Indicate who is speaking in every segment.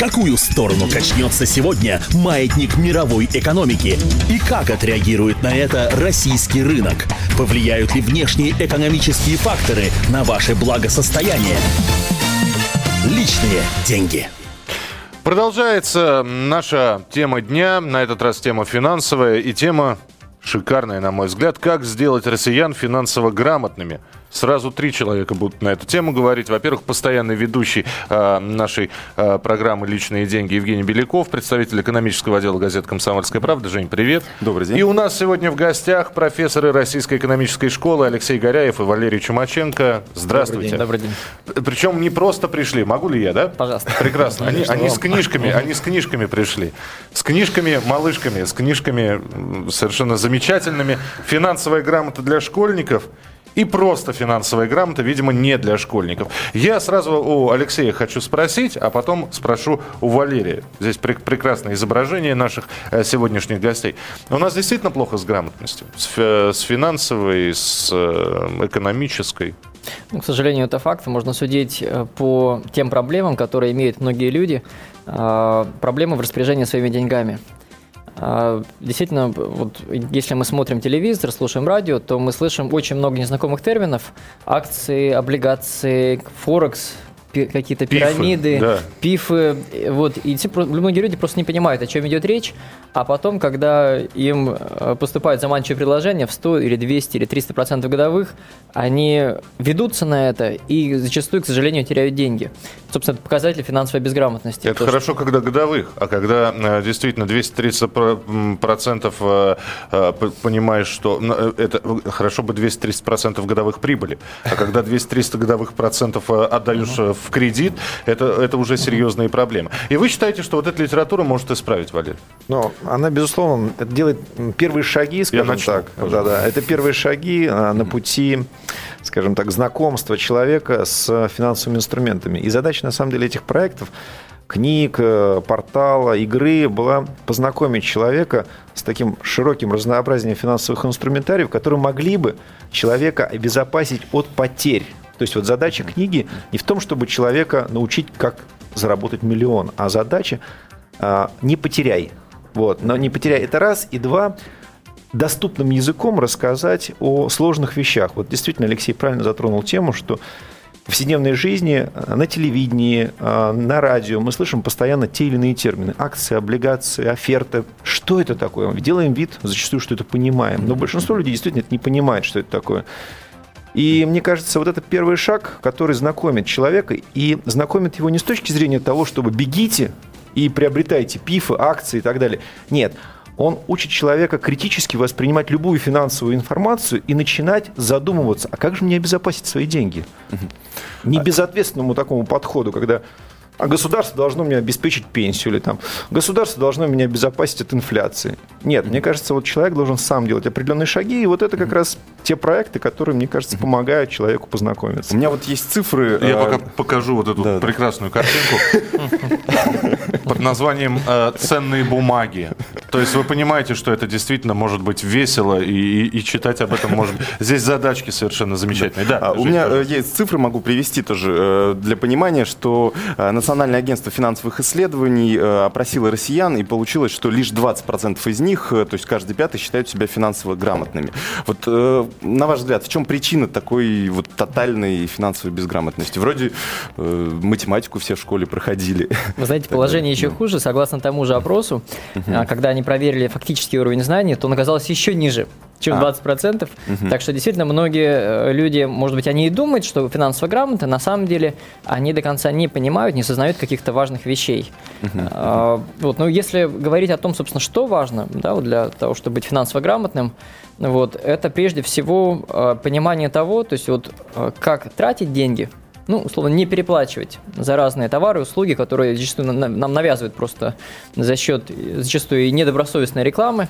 Speaker 1: какую сторону качнется сегодня маятник мировой экономики? И как отреагирует на это российский рынок? Повлияют ли внешние экономические факторы на ваше благосостояние? Личные деньги.
Speaker 2: Продолжается наша тема дня, на этот раз тема финансовая и тема шикарная, на мой взгляд, как сделать россиян финансово грамотными – Сразу три человека будут на эту тему говорить. Во-первых, постоянный ведущий э, нашей э, программы «Личные деньги» Евгений Беляков, представитель экономического отдела газеты «Комсомольская правда». Жень, привет.
Speaker 3: Добрый день.
Speaker 2: И у нас сегодня в гостях профессоры Российской экономической школы Алексей Горяев и Валерий Чумаченко. Здравствуйте.
Speaker 4: Добрый день. Добрый
Speaker 2: день. Причем не просто пришли. Могу ли я, да?
Speaker 4: Пожалуйста.
Speaker 2: Прекрасно. Они, они с книжками, они с книжками пришли. С книжками, малышками, с книжками совершенно замечательными. Финансовая грамота для школьников – и просто финансовая грамота, видимо, не для школьников. Я сразу у Алексея хочу спросить, а потом спрошу у Валерия. Здесь пр- прекрасное изображение наших э, сегодняшних гостей. У нас действительно плохо с грамотностью? С, э, с финансовой, с э, экономической?
Speaker 4: Ну, к сожалению, это факт. Можно судить э, по тем проблемам, которые имеют многие люди. Э, проблемы в распоряжении своими деньгами. А, действительно, вот если мы смотрим телевизор, слушаем радио, то мы слышим очень много незнакомых терминов. Акции, облигации, форекс, какие-то пирамиды, да. пифы. Вот, и многие люди просто не понимают, о чем идет речь. А потом, когда им э, поступают заманчивые предложения в 100 или 200 или 300 процентов годовых, они ведутся на это и зачастую, к сожалению, теряют деньги. Собственно, это показатель финансовой безграмотности.
Speaker 2: Это хорошо, что... когда годовых, а когда э, действительно 230 процентов э, понимаешь, что это хорошо бы 230 процентов годовых прибыли, а когда 200-300 годовых процентов отдаешь в кредит, это, это уже серьезные проблемы. И вы считаете, что вот эта литература может исправить, Валерий?
Speaker 3: Ну, она, безусловно, это делает первые шаги, скажем Я начну, так. Да, да. Это первые шаги а, на пути, скажем так, знакомства человека с финансовыми инструментами. И задача, на самом деле, этих проектов книг, э, портала, игры была познакомить человека с таким широким разнообразием финансовых инструментариев, которые могли бы человека обезопасить от потерь то есть вот задача книги не в том, чтобы человека научить, как заработать миллион, а задача а, не потеряй. Вот, но не потеряй это раз, и два, доступным языком рассказать о сложных вещах. Вот действительно Алексей правильно затронул тему, что в повседневной жизни а, на телевидении, а, на радио мы слышим постоянно те или иные термины. Акции, облигации, оферты. Что это такое? Делаем вид зачастую, что это понимаем. Но большинство людей действительно это не понимает, что это такое. И мне кажется, вот это первый шаг, который знакомит человека, и знакомит его не с точки зрения того, чтобы бегите и приобретайте пифы, акции и так далее. Нет, он учит человека критически воспринимать любую финансовую информацию и начинать задумываться, а как же мне обезопасить свои деньги? Не безответственному такому подходу, когда а государство должно мне обеспечить пенсию, или там, государство должно меня обезопасить от инфляции. Нет, мне кажется, вот человек должен сам делать определенные шаги, и вот это как раз те проекты, которые, мне кажется, помогают человеку познакомиться.
Speaker 2: У меня вот есть цифры. Я э, пока покажу вот эту да, прекрасную картинку под названием э, «Ценные бумаги». То есть вы понимаете, что это действительно может быть весело, и, и читать об этом может Здесь задачки совершенно замечательные. Да,
Speaker 3: а, у меня э, есть цифры, могу привести тоже для понимания, что на Национальное агентство финансовых исследований э, опросило россиян, и получилось, что лишь 20% из них, э, то есть каждый пятый, считают себя финансово грамотными. Вот, э, на ваш взгляд, в чем причина такой вот тотальной финансовой безграмотности? Вроде математику все в школе проходили.
Speaker 4: Вы знаете, положение еще хуже. Согласно тому же опросу, когда они проверили фактический уровень знаний, то он оказался еще ниже чем а. 20%. Угу. Так что действительно многие люди, может быть, они и думают, что финансово грамотны, на самом деле они до конца не понимают, не сознают каких-то важных вещей. Угу. А, вот, ну, если говорить о том, собственно, что важно да, вот для того, чтобы быть финансово грамотным, вот, это прежде всего а, понимание того, то есть вот а, как тратить деньги, ну, условно, не переплачивать за разные товары услуги, которые зачастую нам навязывают просто за счет зачастую и недобросовестной рекламы.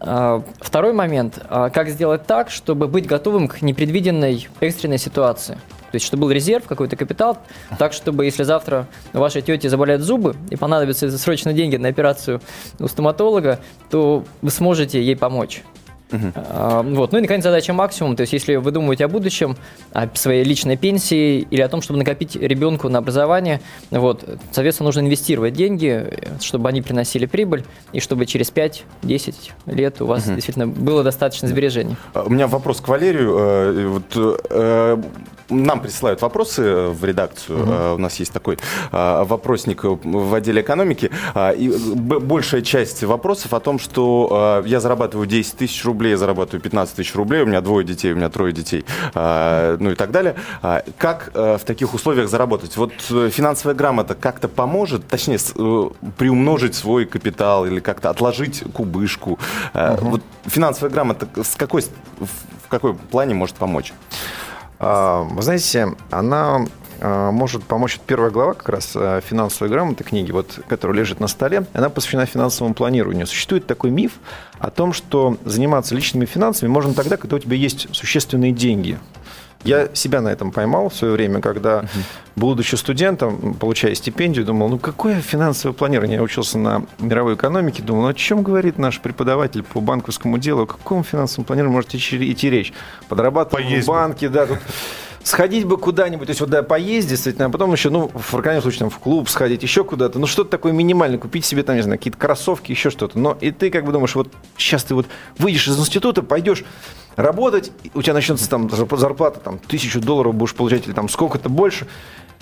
Speaker 4: А, второй момент. Как сделать так, чтобы быть готовым к непредвиденной экстренной ситуации? То есть, чтобы был резерв, какой-то капитал, так, чтобы если завтра вашей тети заболят зубы и понадобятся срочно деньги на операцию у стоматолога, то вы сможете ей помочь. Uh-huh. Вот. Ну и, наконец, задача максимум. То есть, если вы думаете о будущем, о своей личной пенсии или о том, чтобы накопить ребенку на образование, вот, соответственно, нужно инвестировать деньги, чтобы они приносили прибыль, и чтобы через 5-10 лет у вас uh-huh. действительно было достаточно сбережений.
Speaker 5: А, у меня вопрос к Валерию. Э, вот, э, нам присылают вопросы в редакцию. Угу. У нас есть такой а, вопросник в отделе экономики. А, и большая часть вопросов о том, что я зарабатываю 10 тысяч рублей, я зарабатываю 15 тысяч рублей, у меня двое детей, у меня трое детей, ну и так далее. Как в таких условиях заработать? Вот э, финансовая грамота как-то поможет, точнее, э, приумножить свой капитал или как-то отложить кубышку. Угу. Вот финансовая грамота с какой, в какой плане может помочь?
Speaker 3: А, вы знаете, она а, может помочь. Первая глава как раз а, финансовой грамоты книги, вот, которая лежит на столе, она посвящена финансовому планированию. Существует такой миф о том, что заниматься личными финансами можно тогда, когда у тебя есть существенные деньги. Я себя на этом поймал в свое время, когда, будучи студентом, получая стипендию, думал, ну какое финансовое планирование? Я учился на мировой экономике, думал, ну о чем говорит наш преподаватель по банковскому делу, о каком финансовом планировании может идти речь? Подрабатывать в банке, да, тут сходить бы куда-нибудь, то есть вот да, поесть действительно, а потом еще, ну, в крайнем случае, там, в клуб сходить, еще куда-то, ну, что-то такое минимальное, купить себе, там, не знаю, какие-то кроссовки, еще что-то. Но и ты как бы думаешь, вот сейчас ты вот выйдешь из института, пойдешь работать, у тебя начнется там зарплата, там, тысячу долларов будешь получать, или там сколько-то больше,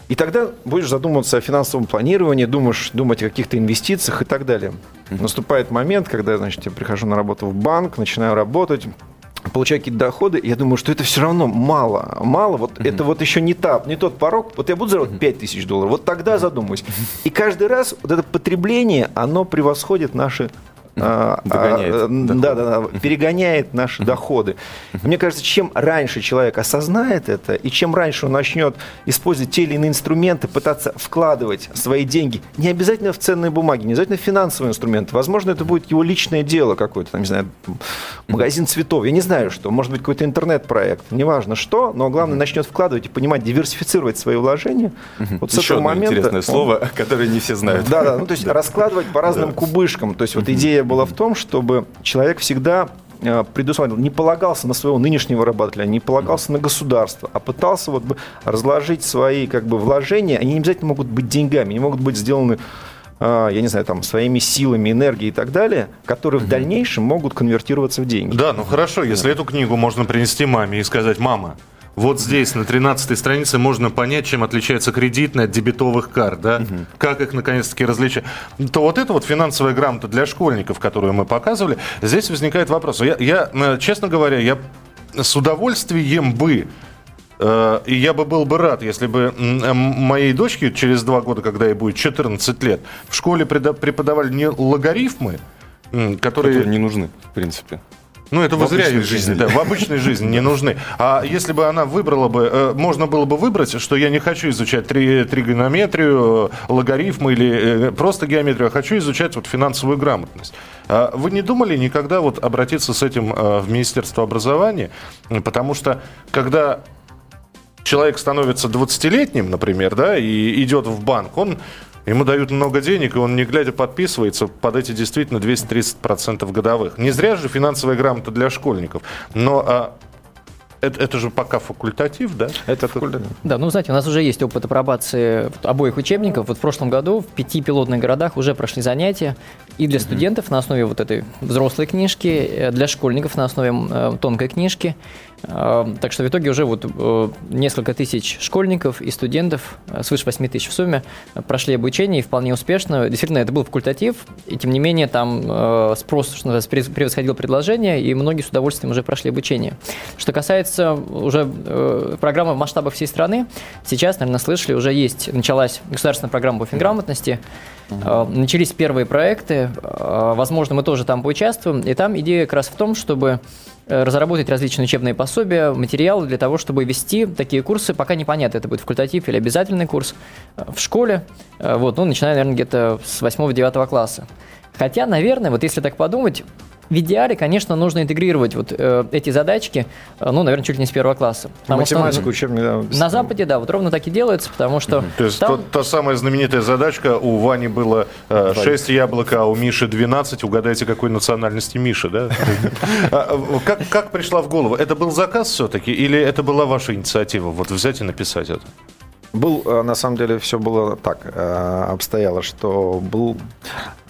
Speaker 3: и тогда будешь задумываться о финансовом планировании, думаешь, думать о каких-то инвестициях и так далее. Наступает момент, когда, значит, я прихожу на работу в банк, начинаю работать, получаю какие-то доходы, я думаю, что это все равно мало. Мало, вот mm-hmm. это вот еще не, та, не тот порог. Вот я буду зарабатывать 5 тысяч долларов, вот тогда задумаюсь. И каждый раз вот это потребление, оно превосходит наши Догоняет. А, да, да, да, перегоняет наши доходы. Мне кажется, чем раньше человек осознает это, и чем раньше он начнет использовать те или иные инструменты, пытаться вкладывать свои деньги, не обязательно в ценные бумаги, не обязательно в финансовые инструменты, возможно, это будет его личное дело какое-то, там, не знаю, магазин цветов, я не знаю что, может быть, какой-то интернет-проект, неважно что, но главное, начнет вкладывать и понимать, диверсифицировать свои вложения.
Speaker 5: Вот с Еще этого момента... интересное слово, которое не все знают.
Speaker 3: Да, да, ну то есть раскладывать по разным кубышкам, то есть вот идея была в том, чтобы человек всегда э, предусматривал, не полагался на своего нынешнего работодателя, не полагался на государство, а пытался вот разложить свои как бы вложения. Они не обязательно могут быть деньгами, они могут быть сделаны э, я не знаю, там, своими силами, энергией и так далее, которые в дальнейшем могут конвертироваться в деньги.
Speaker 2: Да, ну хорошо, если эту книгу можно принести маме и сказать, мама, вот здесь, на 13 странице, можно понять, чем отличается кредитная от дебетовых карт, да? Угу. Как их, наконец-таки, различать. То вот это вот финансовая грамота для школьников, которую мы показывали, здесь возникает вопрос. Я, я э, честно говоря, я с удовольствием бы э, и я бы был бы рад, если бы моей дочке через два года, когда ей будет 14 лет, в школе преподавали не логарифмы,
Speaker 5: которые... которые не нужны, в принципе.
Speaker 2: Ну, это в, в обычной жизни, да, в обычной жизни не нужны. А если бы она выбрала бы, э, можно было бы выбрать, что я не хочу изучать три, тригонометрию, логарифмы или э, просто геометрию, а хочу изучать вот финансовую грамотность. А вы не думали никогда вот обратиться с этим э, в Министерство образования? Потому что когда человек становится 20-летним, например, да, и идет в банк, он Ему дают много денег, и он, не глядя, подписывается под эти действительно 230% годовых. Не зря же финансовая грамота для школьников. Но а, это, это же пока факультатив, да?
Speaker 4: Это факультатив. Да, ну, знаете, у нас уже есть опыт апробации обоих учебников. Вот в прошлом году в пяти пилотных городах уже прошли занятия и для студентов на основе вот этой взрослой книжки, э, для школьников на основе э, тонкой книжки. Эм, так что в итоге уже вот э, несколько тысяч школьников и студентов, э, свыше 8 тысяч в сумме, прошли обучение и вполне успешно. Действительно, это был факультатив, и тем не менее там э, спрос, что называется, превосходил предложение, и многие с удовольствием уже прошли обучение. Что касается уже программы в масштабах всей страны, сейчас, наверное, слышали, уже есть, началась государственная программа по финграмотности, начались первые проекты, возможно, мы тоже там поучаствуем, и там идея как раз в том, чтобы Э, разработать различные учебные пособия, материалы для того, чтобы вести такие курсы. Пока непонятно, это будет факультатив или обязательный курс э, в школе. Э, вот, ну, начиная, наверное, где-то с 8-9 класса. Хотя, наверное, вот если так подумать, в идеале, конечно, нужно интегрировать вот э, эти задачки, э, ну, наверное, чуть ли не с первого класса.
Speaker 3: Математику, что, учебник,
Speaker 4: да, На Западе, да, вот ровно так и делается, потому что...
Speaker 2: То есть там... та, та самая знаменитая задачка, у Вани было э, 6 яблок, а у Миши 12. Угадайте, какой национальности Миша, да? А, как пришла в голову? Это был заказ все-таки или это была ваша инициатива? Вот взять и написать это?
Speaker 3: Был, э, на самом деле, все было так э, обстояло, что был,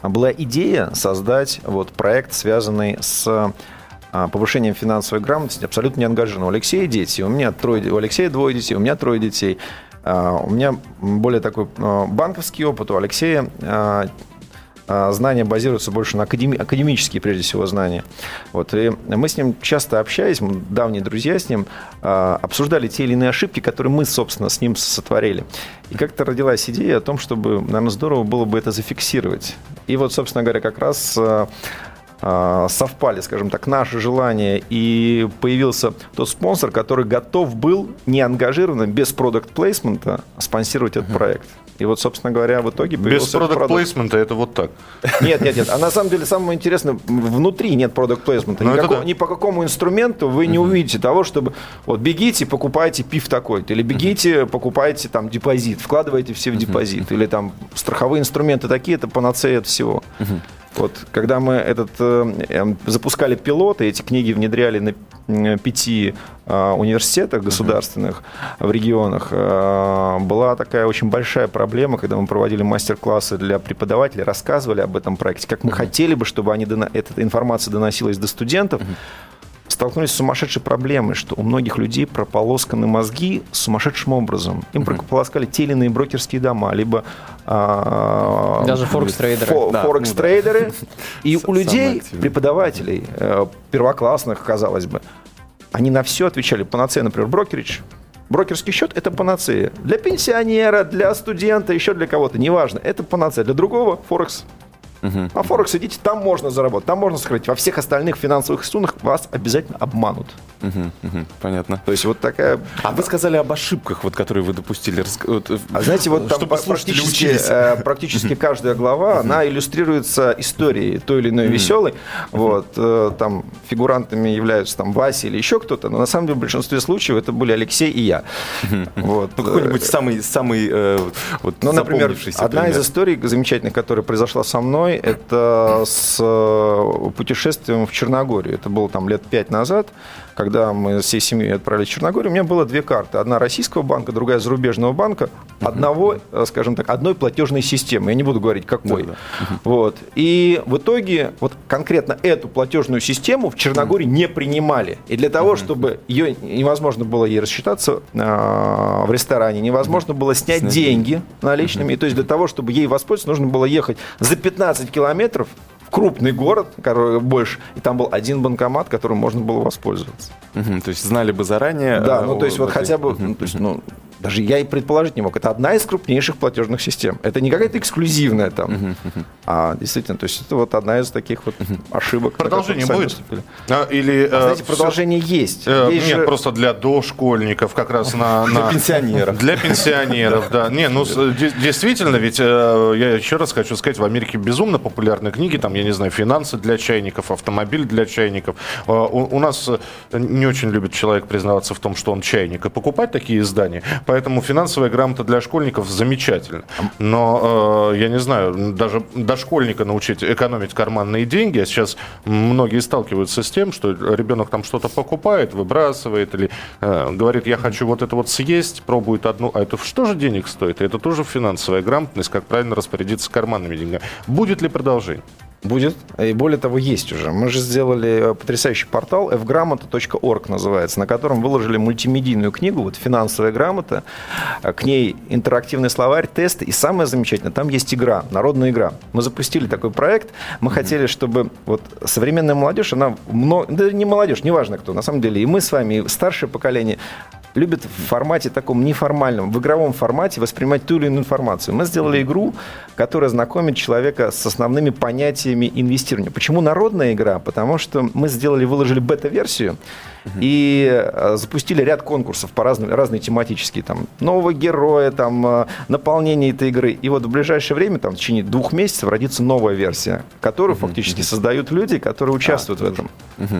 Speaker 3: была идея создать вот проект, связанный с э, повышением финансовой грамотности абсолютно не У Алексея дети, у меня трое, у Алексея двое детей, у меня трое детей. У меня более такой банковский опыт, у Алексея знания базируются больше на академи- академические, прежде всего, знания. Вот, и мы с ним часто общались, мы давние друзья с ним, а, обсуждали те или иные ошибки, которые мы, собственно, с ним сотворили. И как-то родилась идея о том, чтобы, наверное, здорово было бы это зафиксировать. И вот, собственно говоря, как раз а, совпали, скажем так, наши желания, и появился тот спонсор, который готов был неангажированно, без продукт плейсмента спонсировать этот проект. И вот, собственно говоря, в итоге
Speaker 2: Без продукт плейсмента это вот так.
Speaker 3: Нет, нет, нет. А на самом деле самое интересное, внутри нет продукт плейсмента. Ну, да. Ни по какому инструменту вы не увидите того, чтобы вот бегите, покупайте пив такой-то, или бегите, покупайте там депозит, вкладывайте все в депозит, или там страховые инструменты такие, это панацея от всего. Вот, когда мы этот, э, эм, запускали пилоты, эти книги внедряли на пяти э, университетах государственных uh-huh. в регионах, э, была такая очень большая проблема, когда мы проводили мастер-классы для преподавателей, рассказывали об этом проекте, как мы uh-huh. хотели бы, чтобы они, эта информация доносилась до студентов. Uh-huh столкнулись с сумасшедшей проблемой, что у многих людей прополосканы мозги сумасшедшим образом. Им mm-hmm. прополоскали те или иные брокерские дома, либо
Speaker 4: а, даже форекс-трейдеры.
Speaker 3: Фо- да, форекс-трейдеры. Ну. И у людей, преподавателей, э, первоклассных, казалось бы, они на все отвечали. Панацея, например, брокеридж. Брокерский счет – это панацея. Для пенсионера, для студента, еще для кого-то, неважно. Это панацея. Для другого – Форекс Угу. А Форекс идите, там можно заработать, там можно сохранить. Во всех остальных финансовых институтах вас обязательно обманут.
Speaker 5: Угу, угу, понятно.
Speaker 3: То есть вот такая...
Speaker 5: А вы сказали об ошибках, вот, которые вы допустили.
Speaker 3: Э, а знаете, вот там практически, э, практически каждая глава, она иллюстрируется историей той или иной веселой. Вот, э, там фигурантами являются там Вася или еще кто-то, но на самом деле в большинстве случаев это были Алексей и я.
Speaker 5: Вот. Ну, какой-нибудь самый, самый вот,
Speaker 3: ну, например, одна из историй замечательных, которая произошла со мной, это с э, путешествием в Черногорию. Это было там лет пять назад, когда мы всей семьей отправились в Черногорию. У меня было две карты. Одна российского банка, другая зарубежного банка. Одного, э, скажем так, одной платежной системы. Я не буду говорить, какой. Да, да. Вот. И в итоге вот конкретно эту платежную систему в Черногории не принимали. И для того, чтобы ее невозможно было ей рассчитаться э, в ресторане, невозможно было снять, снять деньги наличными. И то есть для того, чтобы ей воспользоваться, нужно было ехать за 15 15 километров в крупный город, который больше, и там был один банкомат, которым можно было воспользоваться.
Speaker 5: Угу, то есть знали бы заранее.
Speaker 3: Да, ну то есть вот хотя бы, ну, то есть, ну, даже я и предположить не мог. Это одна из крупнейших платежных систем. Это не какая-то эксклюзивная там, uh-huh, uh-huh. а действительно, то есть это вот одна из таких вот uh-huh. ошибок.
Speaker 2: Продолжение будет? А, или,
Speaker 3: а, знаете, продолжение все... есть. Э,
Speaker 2: есть нет, же... просто для дошкольников, как раз на...
Speaker 3: Для пенсионеров.
Speaker 2: Для пенсионеров, да. Не, ну действительно, ведь э, я еще раз хочу сказать, в Америке безумно популярны книги, там, я не знаю, финансы для чайников, автомобиль для чайников. Э, у нас не очень любит человек признаваться в том, что он чайник, и покупать такие издания. Поэтому финансовая грамота для школьников замечательна. Но, э, я не знаю, даже дошкольника научить экономить карманные деньги, а сейчас многие сталкиваются с тем, что ребенок там что-то покупает, выбрасывает или э, говорит, я хочу вот это вот съесть, пробует одну, а это что же денег стоит? это тоже финансовая грамотность, как правильно распорядиться карманными деньгами. Будет ли продолжение?
Speaker 3: Будет. И более того, есть уже. Мы же сделали э, потрясающий портал fgramota.org называется, на котором выложили мультимедийную книгу, вот «Финансовая грамота». Э, к ней интерактивный словарь, тесты. И самое замечательное, там есть игра, народная игра. Мы запустили такой проект. Мы mm-hmm. хотели, чтобы вот современная молодежь, она много, да не молодежь, неважно кто, на самом деле, и мы с вами, и старшее поколение, любят в формате таком неформальном, в игровом формате воспринимать ту или иную информацию. Мы сделали игру, которая знакомит человека с основными понятиями инвестирования. Почему народная игра? Потому что мы сделали, выложили бета-версию, и э, запустили ряд конкурсов по разным, разные тематические, там, нового героя, там, э, наполнение этой игры. И вот в ближайшее время, там, в течение двух месяцев родится новая версия, которую фактически создают люди, которые участвуют в этом.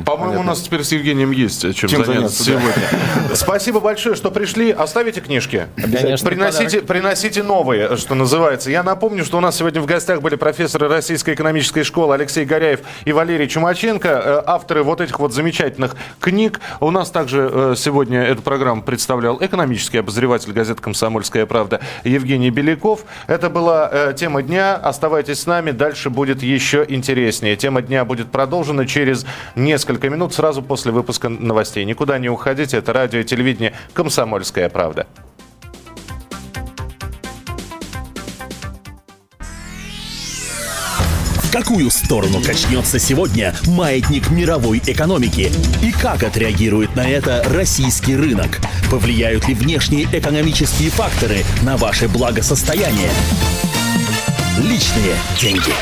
Speaker 2: По-моему, у нас теперь с Евгением есть чем,
Speaker 5: Чем
Speaker 2: заняться
Speaker 5: заняться,
Speaker 2: сегодня. Спасибо большое, что пришли. Оставите книжки.
Speaker 4: Конечно,
Speaker 2: Приносите, приносите новые, что называется. Я напомню, что у нас сегодня в гостях были профессоры Российской экономической школы Алексей Горяев и Валерий Чумаченко, э, авторы вот этих вот замечательных книг. У нас также э, сегодня эту программу представлял экономический обозреватель газеты «Комсомольская правда» Евгений Беляков. Это была э, тема дня. Оставайтесь с нами, дальше будет еще интереснее. Тема дня будет продолжена через несколько минут, сразу после выпуска новостей. Никуда не уходите, это радио и телевидение «Комсомольская правда».
Speaker 1: В какую сторону качнется сегодня маятник мировой экономики? И как отреагирует на это российский рынок? Повлияют ли внешние экономические факторы на ваше благосостояние? Личные деньги.